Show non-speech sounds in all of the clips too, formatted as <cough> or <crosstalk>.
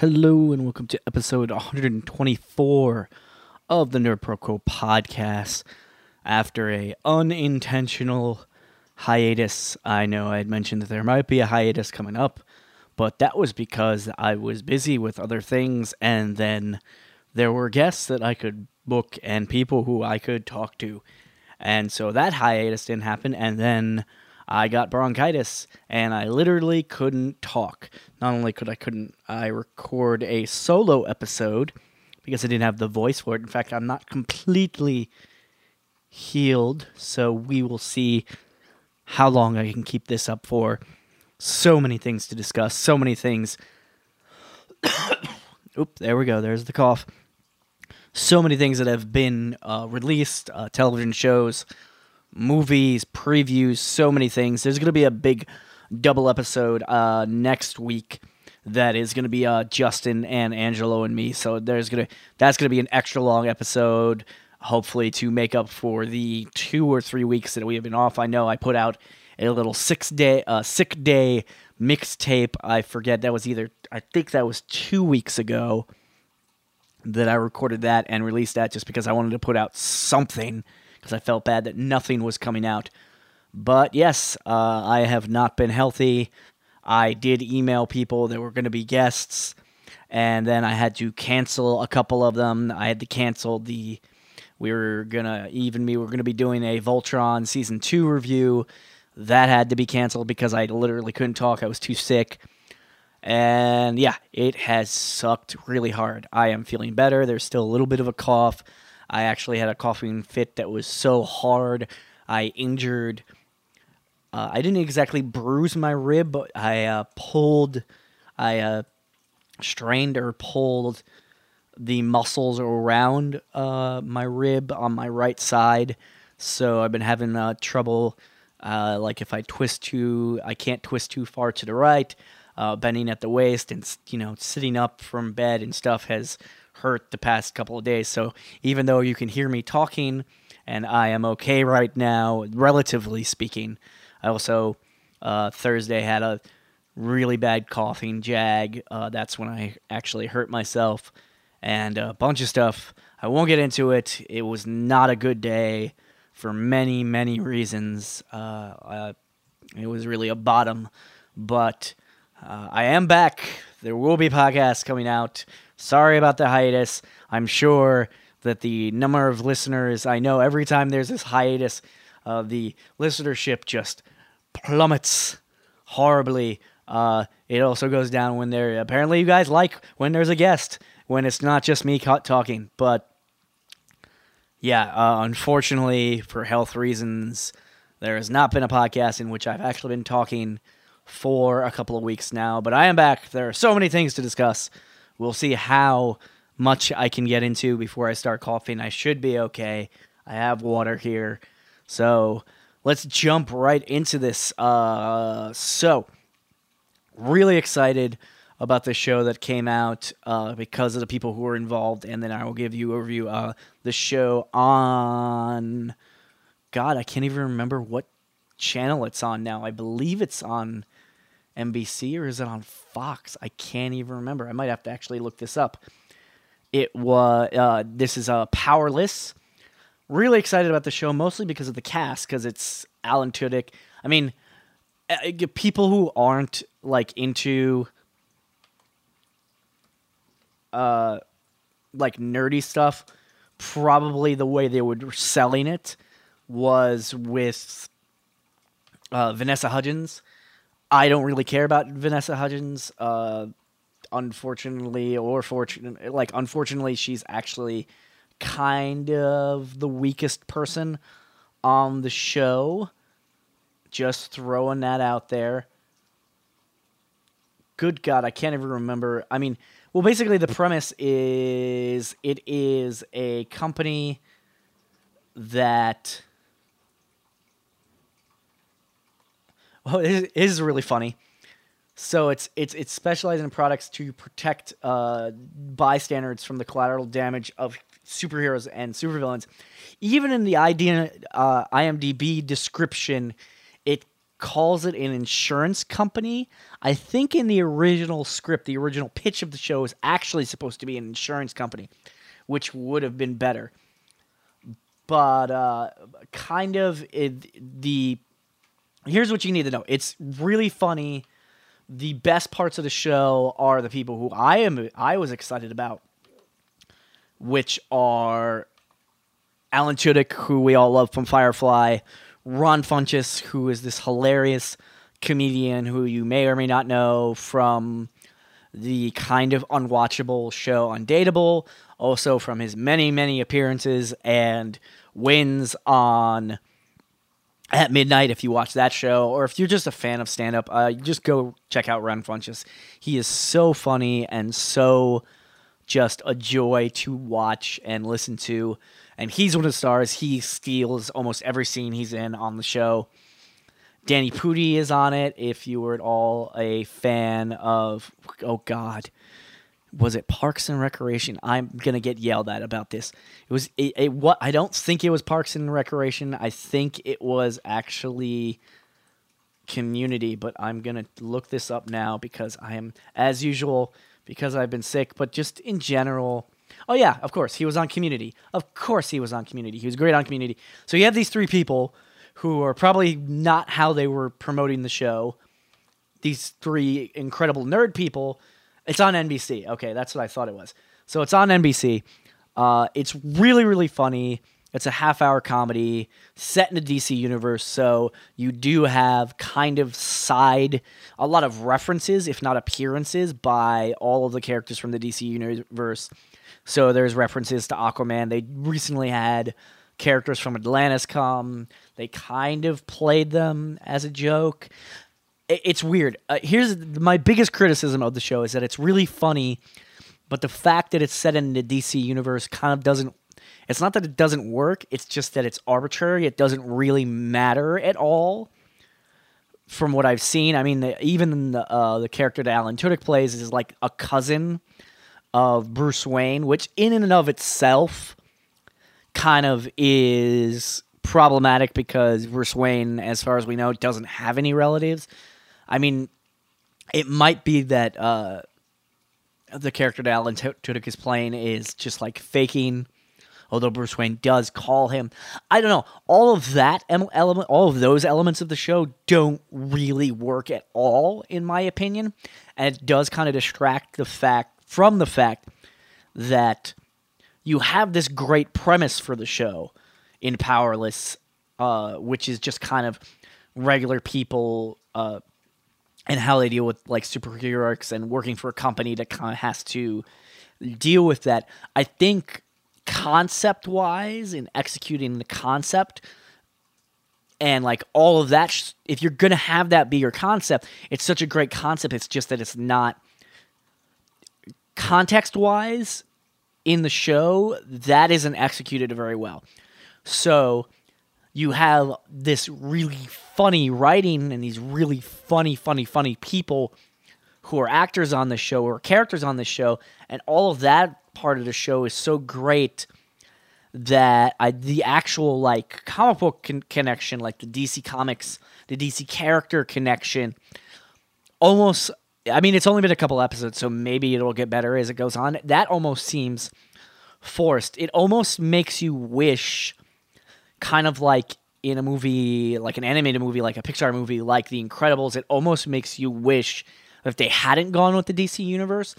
Hello and welcome to episode 124 of the Nerd podcast. After a unintentional hiatus, I know I had mentioned that there might be a hiatus coming up, but that was because I was busy with other things and then there were guests that I could book and people who I could talk to. And so that hiatus didn't happen and then I got bronchitis and I literally couldn't talk. Not only could I couldn't I record a solo episode because I didn't have the voice for it. In fact, I'm not completely healed, so we will see how long I can keep this up for. So many things to discuss, so many things. <coughs> Oop, there we go. There's the cough. So many things that have been uh, released, uh, television shows, movies, previews, so many things. There's going to be a big double episode uh, next week that is going to be uh, Justin and Angelo and me. So there's going to that's going to be an extra long episode hopefully to make up for the 2 or 3 weeks that we have been off. I know I put out a little 6 day uh, sick day mixtape. I forget that was either I think that was 2 weeks ago that I recorded that and released that just because I wanted to put out something because I felt bad that nothing was coming out. But yes, uh, I have not been healthy. I did email people that were going to be guests, and then I had to cancel a couple of them. I had to cancel the. We were gonna even me. We are gonna be doing a Voltron season two review. That had to be canceled because I literally couldn't talk. I was too sick. And yeah, it has sucked really hard. I am feeling better. There's still a little bit of a cough. I actually had a coughing fit that was so hard. I injured. Uh, I didn't exactly bruise my rib, but I uh, pulled. I uh, strained or pulled the muscles around uh, my rib on my right side. So I've been having uh, trouble. Uh, like if I twist too, I can't twist too far to the right. bending at the waist and you know sitting up from bed and stuff has hurt the past couple of days. So even though you can hear me talking and I am okay right now, relatively speaking, I also uh, Thursday had a really bad coughing jag. Uh, that's when I actually hurt myself and a bunch of stuff. I won't get into it. It was not a good day for many, many reasons. Uh, uh it was really a bottom, but uh, I am back. There will be podcasts coming out Sorry about the hiatus. I'm sure that the number of listeners, I know every time there's this hiatus, uh, the listenership just plummets horribly. Uh, it also goes down when there. Apparently, you guys like when there's a guest, when it's not just me talking. But yeah, uh, unfortunately, for health reasons, there has not been a podcast in which I've actually been talking for a couple of weeks now. But I am back. There are so many things to discuss. We'll see how much I can get into before I start coughing. I should be okay. I have water here. So let's jump right into this. Uh, so, really excited about the show that came out uh, because of the people who were involved, and then I will give you a review. Uh, the show on God, I can't even remember what channel it's on now. I believe it's on NBC or is it on Fox? I can't even remember. I might have to actually look this up. It was uh, this is a uh, Powerless. Really excited about the show, mostly because of the cast, because it's Alan Tudyk. I mean, uh, people who aren't like into uh like nerdy stuff, probably the way they were selling it was with uh, Vanessa Hudgens I don't really care about Vanessa Hudgens. Uh, unfortunately, or fortunately, like unfortunately, she's actually kind of the weakest person on the show. Just throwing that out there. Good God, I can't even remember. I mean, well, basically, the premise is it is a company that Oh, it is really funny. So it's it's it's specialized in products to protect uh, bystanders from the collateral damage of superheroes and supervillains. Even in the idea, uh, IMDb description, it calls it an insurance company. I think in the original script, the original pitch of the show is actually supposed to be an insurance company, which would have been better. But uh, kind of it, the here's what you need to know. It's really funny. The best parts of the show are the people who I am I was excited about, which are Alan Tudyk, who we all love from Firefly, Ron Funches, who is this hilarious comedian who you may or may not know from the kind of unwatchable show Undateable, also from his many, many appearances and wins on at midnight if you watch that show or if you're just a fan of stand up uh, just go check out ron funches. He is so funny and so just a joy to watch and listen to. And he's one of the stars. He steals almost every scene he's in on the show. Danny pudi is on it if you were at all a fan of oh god was it Parks and Recreation? I'm gonna get yelled at about this. It was it, it, what I don't think it was Parks and Recreation. I think it was actually Community, but I'm gonna look this up now because I am, as usual, because I've been sick. But just in general, oh yeah, of course he was on Community. Of course he was on Community. He was great on Community. So you have these three people who are probably not how they were promoting the show. These three incredible nerd people it's on NBC. Okay, that's what I thought it was. So it's on NBC. Uh, it's really, really funny. It's a half hour comedy set in the DC universe. So you do have kind of side, a lot of references, if not appearances, by all of the characters from the DC universe. So there's references to Aquaman. They recently had characters from Atlantis come. They kind of played them as a joke it's weird. Uh, here's my biggest criticism of the show is that it's really funny, but the fact that it's set in the DC universe kind of doesn't. It's not that it doesn't work. It's just that it's arbitrary. It doesn't really matter at all. From what I've seen, I mean, the, even the uh, the character that Alan Tudyk plays is like a cousin of Bruce Wayne, which in and of itself kind of is problematic because Bruce Wayne, as far as we know, doesn't have any relatives. I mean, it might be that uh, the character that Alan Tudyk is playing is just like faking. Although Bruce Wayne does call him, I don't know. All of that element, all of those elements of the show don't really work at all, in my opinion, and it does kind of distract the fact from the fact that you have this great premise for the show in Powerless, uh, which is just kind of regular people uh, and how they deal with like superheroics and working for a company that kind of has to deal with that. I think concept wise and executing the concept and like all of that if you're going to have that be your concept it's such a great concept it's just that it's not context wise in the show that isn't executed very well so you have this really funny writing and these really funny, funny, funny people who are actors on the show or characters on the show, and all of that part of the show is so great that I, the actual like comic book con- connection, like the DC comics, the DC character connection, almost. I mean, it's only been a couple episodes, so maybe it'll get better as it goes on. That almost seems forced. It almost makes you wish kind of like in a movie, like an animated movie, like a Pixar movie, like The Incredibles, it almost makes you wish if they hadn't gone with the DC universe,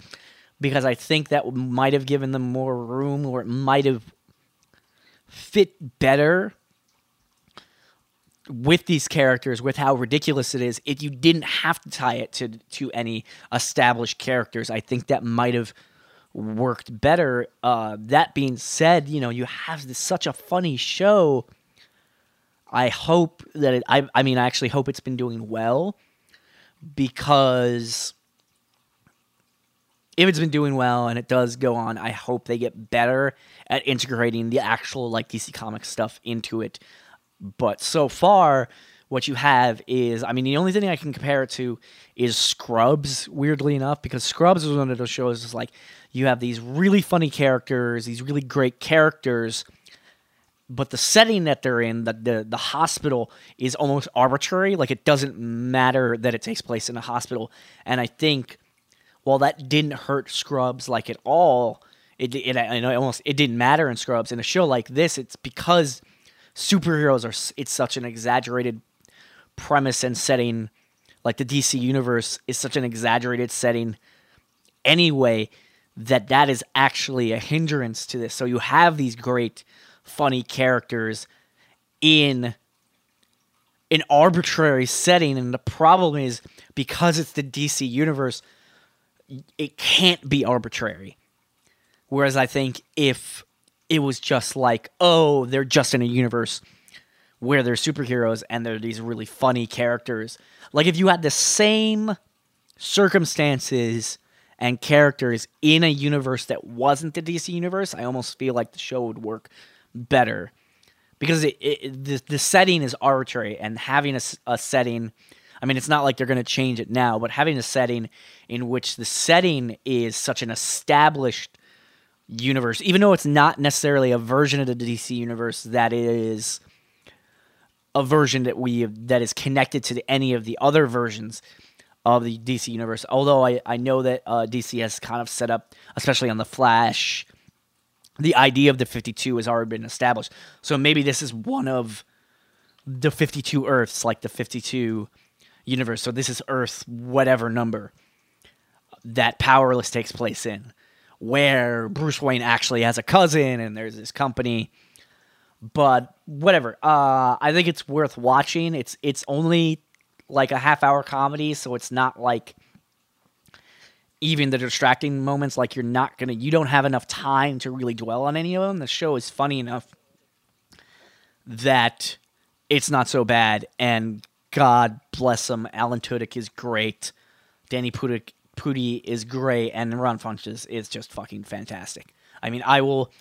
because I think that might have given them more room, or it might have fit better with these characters, with how ridiculous it is. If you didn't have to tie it to to any established characters, I think that might have worked better. Uh, that being said, you know, you have this, such a funny show. I hope that it, I, I mean, I actually hope it's been doing well because if it's been doing well and it does go on, I hope they get better at integrating the actual like DC Comics stuff into it. But so far, what you have is, I mean, the only thing I can compare it to is Scrubs, weirdly enough, because Scrubs is one of those shows is like you have these really funny characters, these really great characters, but the setting that they're in, the, the the hospital is almost arbitrary. Like it doesn't matter that it takes place in a hospital. And I think while that didn't hurt Scrubs like at all, it, it I know almost it didn't matter in Scrubs. In a show like this, it's because superheroes are it's such an exaggerated premise and setting. Like the DC universe is such an exaggerated setting anyway that that is actually a hindrance to this. So you have these great funny characters in an arbitrary setting and the problem is because it's the DC universe it can't be arbitrary. Whereas I think if it was just like, oh, they're just in a universe where they're superheroes and they're these really funny characters. Like if you had the same circumstances and characters in a universe that wasn't the DC universe, I almost feel like the show would work better because it, it the, the setting is arbitrary and having a, a setting I mean, it's not like they're going to change it now, but having a setting in which the setting is such an established universe, even though it's not necessarily a version of the DC universe that is a version that we that is connected to any of the other versions of the DC universe. Although I, I know that uh, DC has kind of set up, especially on the Flash, the idea of the 52 has already been established. So maybe this is one of the 52 Earths, like the 52 universe. So this is Earth, whatever number that Powerless takes place in, where Bruce Wayne actually has a cousin and there's this company. But whatever. Uh, I think it's worth watching. It's it's only like a half hour comedy, so it's not like even the distracting moments. Like you're not gonna, you don't have enough time to really dwell on any of them. The show is funny enough that it's not so bad, and God bless him. Alan Tudyk is great. Danny Pudi, Pudi is great, and Ron Funches is just fucking fantastic. I mean, I will,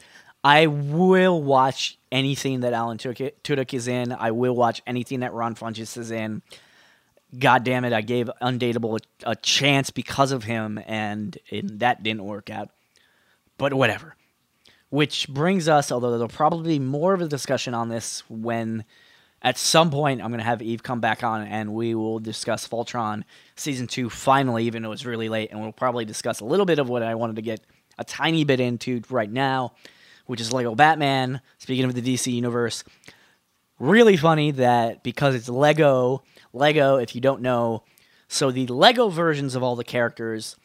I will watch anything that Alan Tudyk is in. I will watch anything that Ron Funches is in. God damn it, I gave Undateable a, a chance because of him, and that didn't work out. But whatever. Which brings us, although there'll probably be more of a discussion on this when at some point, I'm going to have Eve come back on and we will discuss Voltron season two finally, even though it's really late. And we'll probably discuss a little bit of what I wanted to get a tiny bit into right now, which is Lego Batman. Speaking of the DC universe, really funny that because it's Lego, Lego, if you don't know, so the Lego versions of all the characters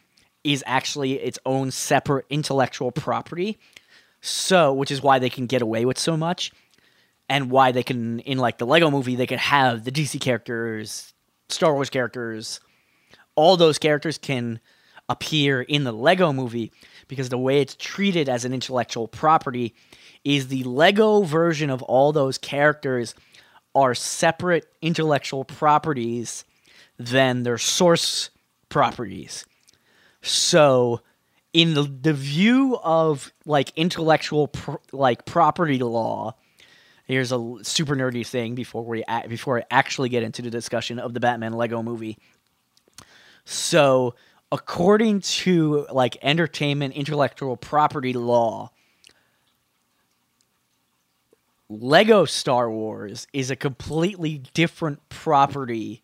is actually its own separate intellectual property. So, which is why they can get away with so much and why they can in like the Lego movie they could have the DC characters, Star Wars characters, all those characters can appear in the Lego movie because the way it's treated as an intellectual property is the Lego version of all those characters are separate intellectual properties than their source properties. So in the, the view of like intellectual like property law, here's a super nerdy thing before we before I actually get into the discussion of the Batman Lego movie. So, according to like entertainment intellectual property law, Lego Star Wars is a completely different property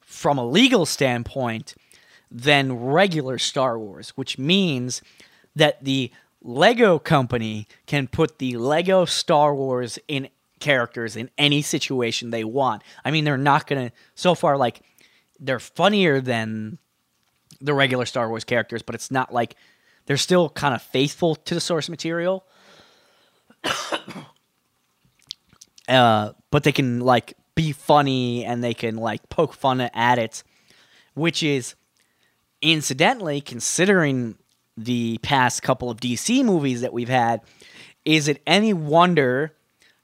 from a legal standpoint than regular Star Wars, which means that the Lego company can put the Lego Star Wars in characters in any situation they want. I mean, they're not going to, so far, like, they're funnier than the regular Star Wars characters, but it's not like they're still kind of faithful to the source material. <coughs> uh, but they can, like, be funny and they can, like, poke fun at it, which is incidentally, considering the past couple of DC movies that we've had, is it any wonder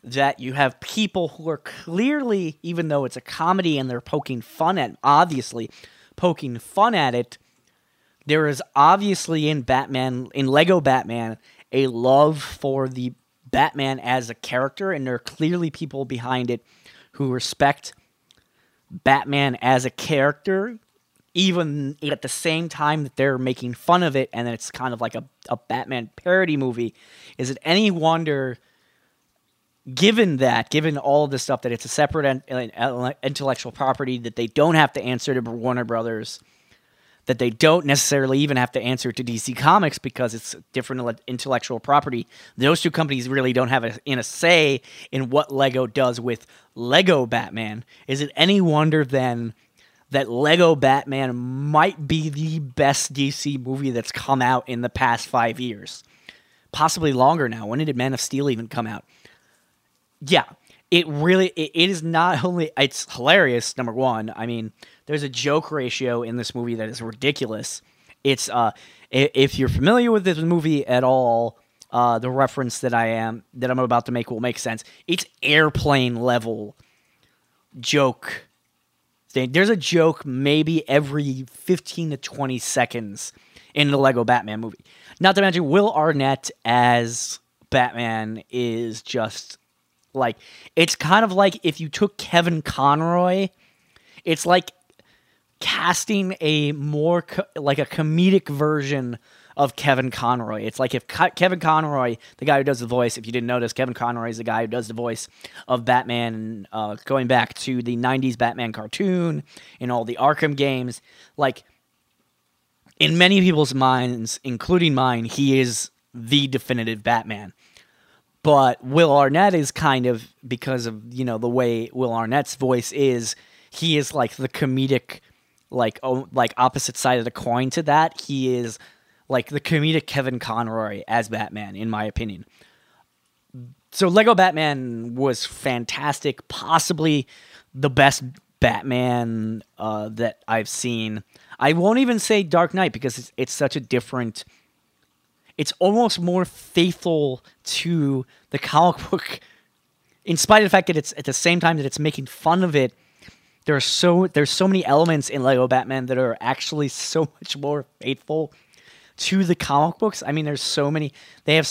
that you have people who are clearly, even though it's a comedy and they're poking fun at, obviously poking fun at it, there is obviously in Batman, in Lego Batman, a love for the Batman as a character, and there are clearly people behind it who respect Batman as a character even at the same time that they're making fun of it and it's kind of like a, a Batman parody movie, is it any wonder given that, given all of this stuff, that it's a separate intellectual property, that they don't have to answer to Warner Brothers, that they don't necessarily even have to answer to DC Comics because it's different intellectual property. Those two companies really don't have a, in a say in what Lego does with Lego Batman. Is it any wonder then that Lego Batman might be the best DC movie that's come out in the past five years? Possibly longer now. When did Man of Steel even come out? Yeah, it really it, it is not only it's hilarious. Number one, I mean, there's a joke ratio in this movie that is ridiculous. It's uh, if you're familiar with this movie at all, uh, the reference that I am that I'm about to make will make sense. It's airplane level joke. thing. There's a joke maybe every 15 to 20 seconds in the Lego Batman movie. Not to mention Will Arnett as Batman is just like it's kind of like if you took Kevin Conroy, it's like casting a more co- like a comedic version of Kevin Conroy. It's like if Kevin Conroy, the guy who does the voice, if you didn't notice, Kevin Conroy is the guy who does the voice of Batman, uh, going back to the '90s Batman cartoon and all the Arkham games. Like in many people's minds, including mine, he is the definitive Batman. But Will Arnett is kind of because of you know the way Will Arnett's voice is. He is like the comedic, like oh, like opposite side of the coin to that. He is like the comedic Kevin Conroy as Batman, in my opinion. So Lego Batman was fantastic, possibly the best Batman uh, that I've seen. I won't even say Dark Knight because it's, it's such a different it's almost more faithful to the comic <laughs> book in spite of the fact that it's at the same time that it's making fun of it there are so there's so many elements in lego batman that are actually <laughs> so much more faithful to the comic books. I mean there's so many they have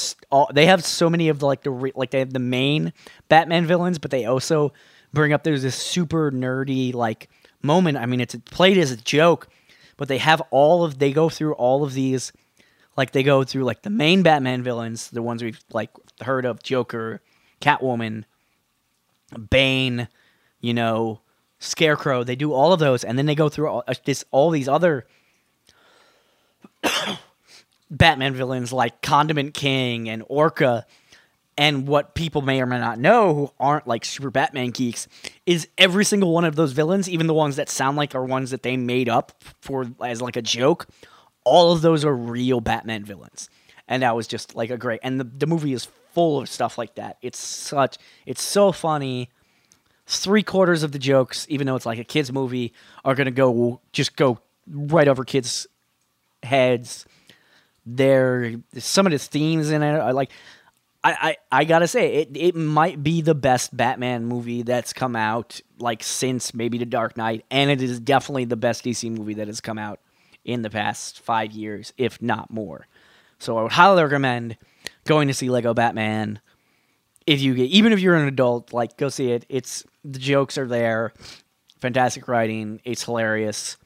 they have so many of the like the like they have the main batman villains but they also bring up there's this super nerdy like moment. I mean it's played as a joke but they have all of they go through all of these like they go through like the main Batman villains, the ones we've like heard of, Joker, Catwoman, Bane, you know, Scarecrow. They do all of those, and then they go through all uh, this all these other <coughs> Batman villains like Condiment King and Orca. And what people may or may not know who aren't like super Batman geeks is every single one of those villains, even the ones that sound like are ones that they made up for as like a joke, all of those are real Batman villains. And that was just like a great and the, the movie is full of stuff like that. It's such it's so funny. Three quarters of the jokes, even though it's like a kids movie, are gonna go just go right over kids' heads. There, some of the themes in it are like, I, I, I gotta say it it might be the best Batman movie that's come out like since maybe The Dark Knight, and it is definitely the best DC movie that has come out in the past five years, if not more. So I would highly recommend going to see Lego Batman. If you get, even if you're an adult, like go see it. It's the jokes are there, fantastic writing. It's hilarious.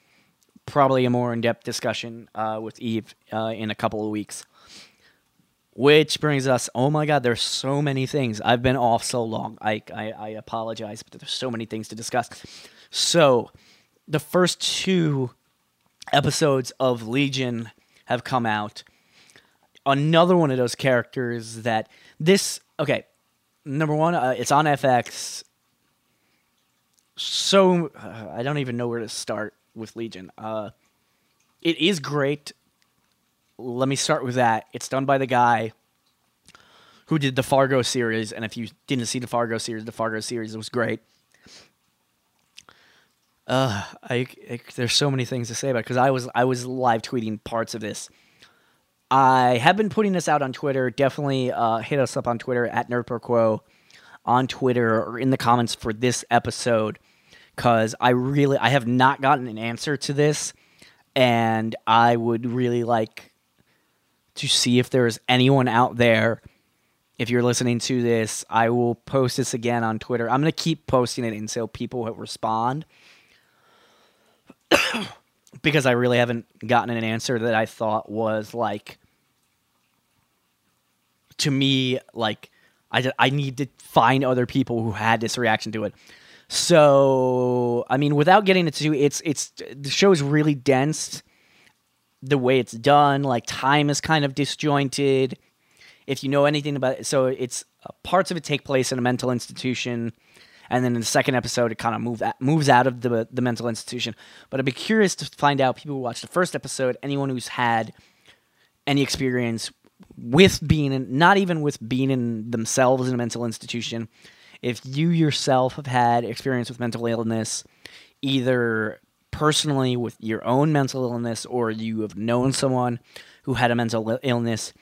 Probably a more in-depth discussion uh, with Eve uh, in a couple of weeks. Which brings us, oh my God, there's so many things. I've been off so long. I, I, I apologize, but there's so many things to discuss. So, the first two episodes of Legion have come out. Another one of those characters that this okay, number one, uh, it's on FX. So uh, I don't even know where to start with Legion. Uh, it is great. Let me start with that. It's done by the guy who did the Fargo series, and if you didn't see the Fargo series, the Fargo series was great. Uh, I, I, there's so many things to say about because I was I was live tweeting parts of this. I have been putting this out on Twitter. Definitely uh, hit us up on Twitter at NerdProQuo on Twitter or in the comments for this episode because I really I have not gotten an answer to this, and I would really like to see if there's anyone out there. If you're listening to this, I will post this again on Twitter. I'm gonna keep posting it until people respond <coughs> because I really haven't gotten an answer that I thought was like to me like I, I need to find other people who had this reaction to it. So, I mean, without getting into it's it's the show is really dense. The way it's done, like time is kind of disjointed. If you know anything about it, so it's uh, parts of it take place in a mental institution, and then in the second episode, it kind of move moves out of the the mental institution. But I'd be curious to find out people who watched the first episode, anyone who's had any experience with being in, not even with being in themselves in a mental institution, if you yourself have had experience with mental illness, either personally with your own mental illness or you have known someone who had a mental illness,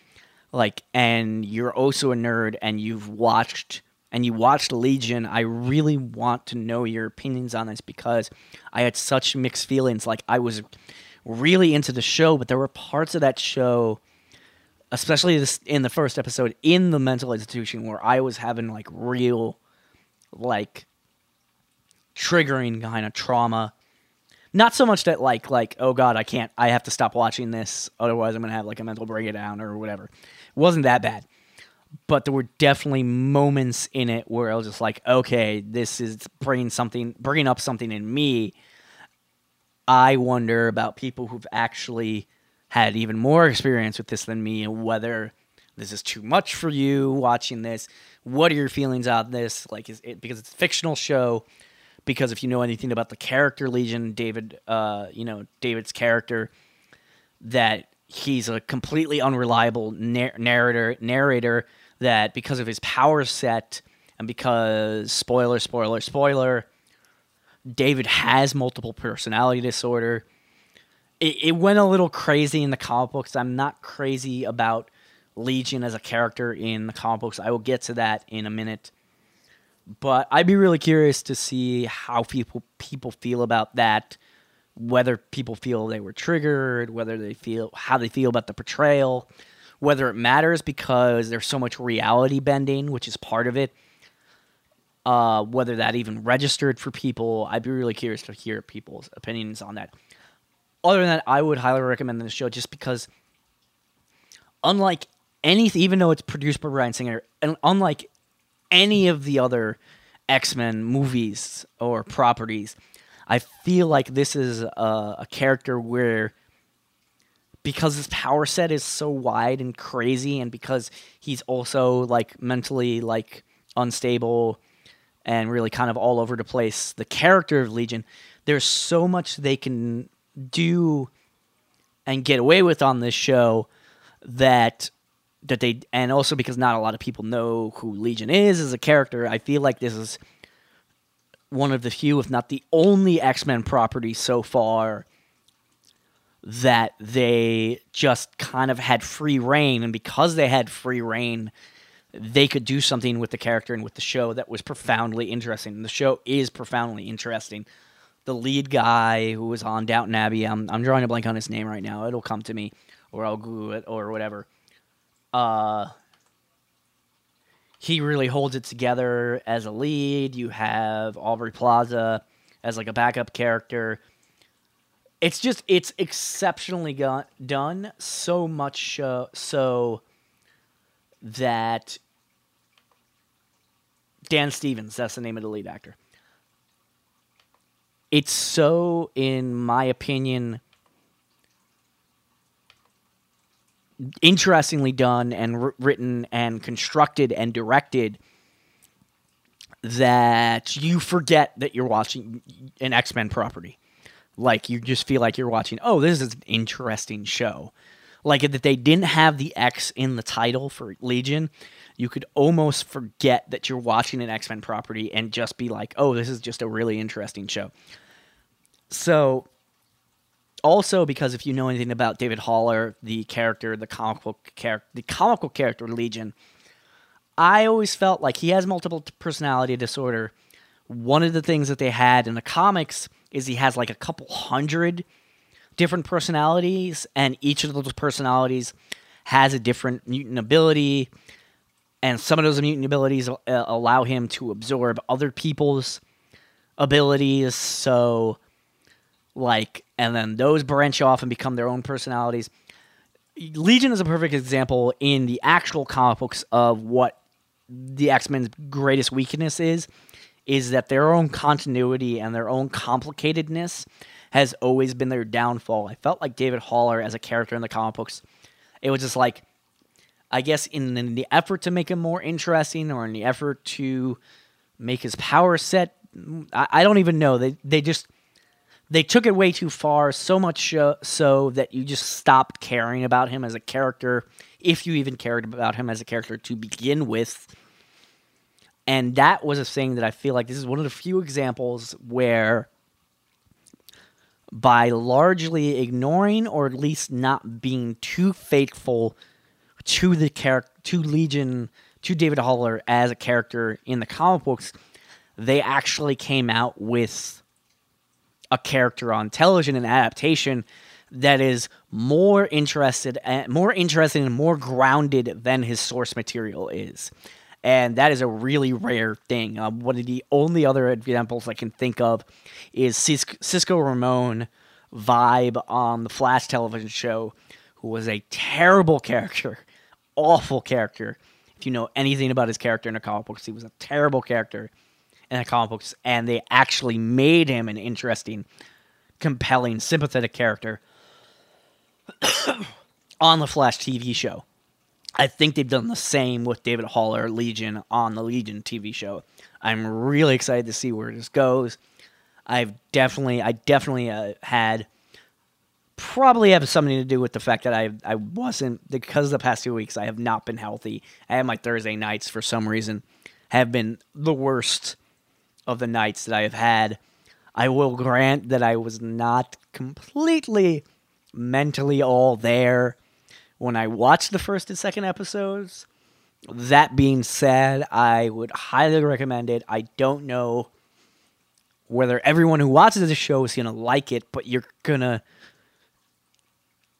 like, and you're also a nerd and you've watched and you watched Legion, I really want to know your opinions on this because I had such mixed feelings. Like I was really into the show, but there were parts of that show especially this in the first episode in the mental institution where I was having like real like triggering kind of trauma. Not so much that like like oh god I can't I have to stop watching this otherwise I'm gonna have like a mental breakdown or whatever. It wasn't that bad, but there were definitely moments in it where I was just like okay this is bringing something bringing up something in me. I wonder about people who've actually had even more experience with this than me and whether this is too much for you watching this. What are your feelings on this? Like, is it because it's a fictional show? Because if you know anything about the character Legion, David, uh, you know David's character, that he's a completely unreliable narrator. Narrator that because of his power set and because spoiler, spoiler, spoiler, David has multiple personality disorder it, it went a little crazy in the comic books. I'm not crazy about Legion as a character in the comic books. I will get to that in a minute. But I'd be really curious to see how people people feel about that, whether people feel they were triggered, whether they feel how they feel about the portrayal, whether it matters because there's so much reality bending, which is part of it. Uh, whether that even registered for people, I'd be really curious to hear people's opinions on that other than that, I would highly recommend this show just because, unlike anything, even though it's produced by Bryan Singer, and unlike any of the other X Men movies or properties, I feel like this is a, a character where because his power set is so wide and crazy and because he's also like mentally like unstable and really kind of all over the place the character of legion there's so much they can do and get away with on this show that that they and also because not a lot of people know who Legion is as a character, I feel like this is one of the few, if not the only X Men property so far that they just kind of had free rein, and because they had free rein, they could do something with the character and with the show that was profoundly interesting. And the show is profoundly interesting the lead guy who was on Downton Abbey. I'm I'm drawing a blank on his name right now. It'll come to me, or I'll Google it, or whatever. Uh, he really holds it together as a lead. You have Aubrey Plaza as like a backup character. It's just it's exceptionally go- done. So much uh, so that Dan Stevens, that's the name of the lead actor it's so, in my opinion, interestingly done and r- written and constructed and directed that you forget that you're watching an X Men property. Like you just feel like you're watching. Oh, this is an interesting show. Like that they didn't have the X in the title for Legion, you could almost forget that you're watching an X Men property and just be like, oh, this is just a really interesting show. So, also because if you know anything about David Haller, the character, the comic book character, the comical character Legion, I always felt like he has multiple personality disorder. One of the things that they had in the comics is he has like a couple hundred different personalities, and each of those personalities has a different mutant ability. And some of those mutant abilities uh, allow him to absorb other people's abilities. So like and then those branch off and become their own personalities legion is a perfect example in the actual comic books of what the X Men's greatest weakness is, is that their own continuity and their own complicatedness has always been their downfall. I felt like David Haller as a character in the comic books, it was just like, I guess in, in the effort to make him more interesting or in the effort to make his power set, I, I don't even know. They they just they took it way too far, so much so that you just stopped caring about him as a character, if you even cared about him as a character to begin with. And that was a thing that I feel like this is one of the few examples where, by largely ignoring or at least not being too faithful to the character, to Legion, to David Haller as a character in the comic books, they actually came out with a character on television, an adaptation that is more interested and more interested and more grounded than his source material is. And that is a really rare thing. Um, one of the only other examples I can think of is Cis- Cisco Ramon vibe on the Flash television show, who was a terrible character, <laughs> awful character. If you know anything about his character in the comic books, he was a terrible character in the comic books, and they actually made him an interesting, compelling, sympathetic character <coughs> on the Flash TV show. I think they've done the same with David Haller Legion on the Legion TV show. I'm really excited to see where this goes. I've definitely, I definitely uh, had probably have something to do with the fact that I I wasn't because the past two weeks I have not been healthy. I have my Thursday nights for some reason have been the worst of the nights that I have had. I will grant that I was not completely mentally all there when I watched the first and second episodes. That being said, I would highly recommend it. I don't know whether everyone who watches the show is going to like it, but you're going to.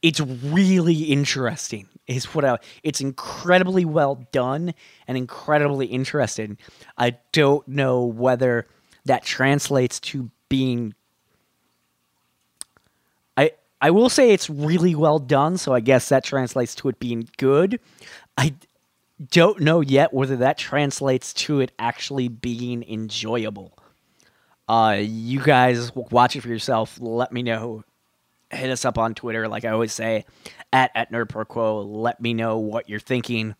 It's really interesting is what I, it's incredibly well done and incredibly interesting. I don't know whether that translates to being I will say it's really well done, so I guess that translates to it being good. I don't know yet whether that translates to it actually being enjoyable. Uh, you guys watch it for yourself. Let me know hit us up on Twitter, like I always say, at at NerdProQuo. Let me know what you're thinking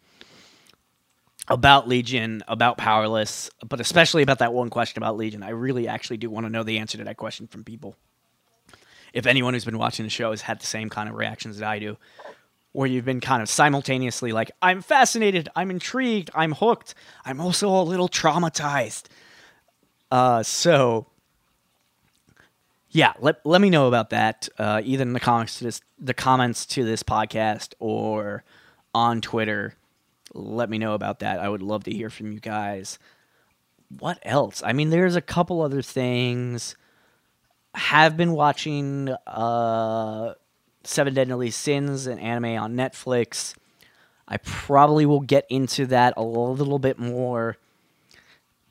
about Legion, about Powerless, but especially about that one question about Legion. I really actually do want to know the answer to that question from people. If anyone who's been watching the show has had the same kind of reactions that I do, where you've been kind of simultaneously like, I'm fascinated, I'm intrigued, I'm hooked, I'm also a little traumatized. Uh, so yeah, let, let me know about that uh, either in the comments to this the comments to this podcast or on Twitter. Let me know about that. I would love to hear from you guys. What else? I mean, there's a couple other things. Have been watching uh, Seven Deadly Sins, an anime on Netflix. I probably will get into that a little bit more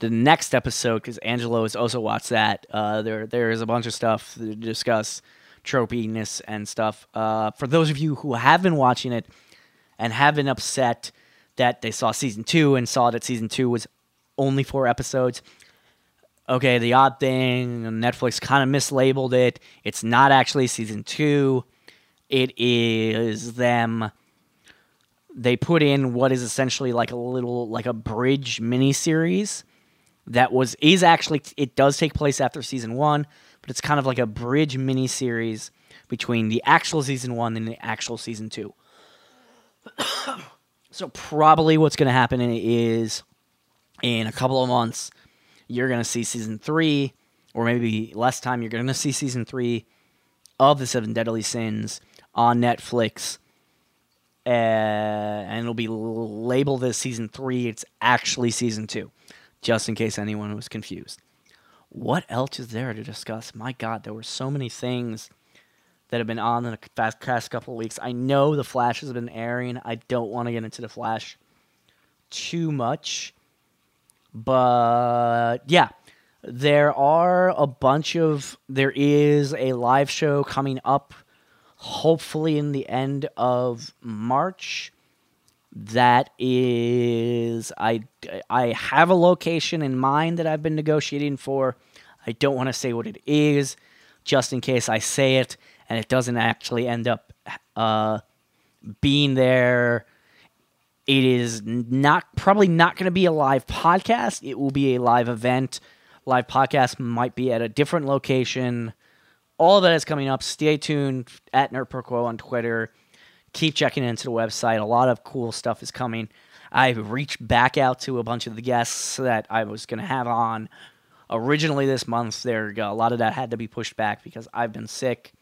the next episode because Angelo has also watched that. Uh, there there is a bunch of stuff to discuss tropiness and stuff. Uh, for those of you who have been watching it and have been upset that they saw season two and saw that season two was only four episodes. Okay, the odd thing, Netflix kind of mislabeled it. It's not actually season two. It is them. They put in what is essentially like a little, like a bridge mini series that was is actually it does take place after season one, but it's kind of like a bridge mini series between the actual season one and the actual season two. <coughs> so probably what's going to happen is in a couple of months you're going to see season three, or maybe less time you're going to see season three of the Seven Deadly Sins on Netflix. Uh, and it'll be labeled as season three. It's actually season two just in case anyone was confused. What else is there to discuss? My God, there were so many things that have been on in the past, couple of weeks. I know the Flash has been airing. I don't want to get into the Flash too much. But yeah, there are a bunch of. There is a live show coming up, hopefully in the end of March That is, I I have a location in mind that I've been negotiating for. I don't want to say what it is, just in case I say it and it doesn't actually end up uh, being there. It is not probably not going to be a live podcast. It will be a live event. Live podcast might be at a different location. All that is coming up. Stay tuned at NerdPerquo on Twitter. Keep checking into the website. A lot of cool stuff is coming. I've reached back out to a bunch of the guests that I was going to have on originally this month. There, go a lot of that had to be pushed back because I've been sick.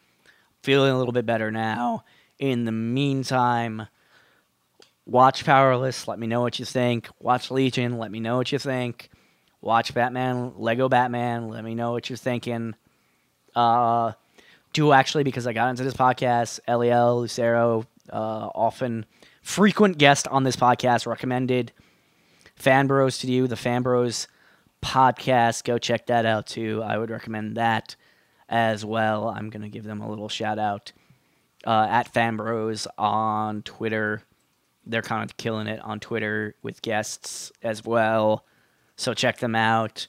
Feeling a little bit better now. In the meantime, watch Powerless. Let me know what you think. Watch Legion. Let me know what you think. Watch Batman, Lego Batman. Let me know what you're thinking. Uh, do actually because I got into this podcast. Eliel Lucero, uh, often frequent guest on this podcast, recommended Fan Bros to you. The Fan Bros podcast. Go check that out too. I would recommend that as well. I'm gonna give them a little shout out uh, at Fan Bros on Twitter. They're kind of killing it on Twitter with guests as well. So check them out.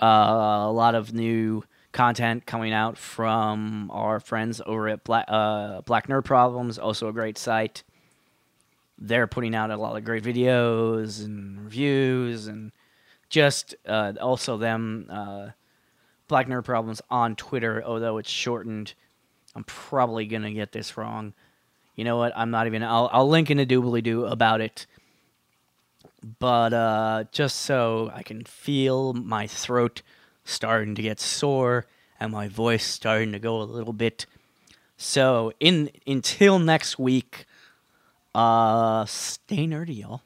Uh, a lot of new content coming out from our friends over at Black, uh, Black Nerd Problems, also a great site. They're putting out a lot of great videos and reviews and just uh, also them uh, Black Nerd Problems on Twitter, although it's shortened. I'm probably gonna get this wrong. You know what? I'm not even. I'll, I'll link in a doobly doo about it. But uh, just so I can feel my throat starting to get sore and my voice starting to go a little bit. So in until next week, uh, stay nerdy, y'all.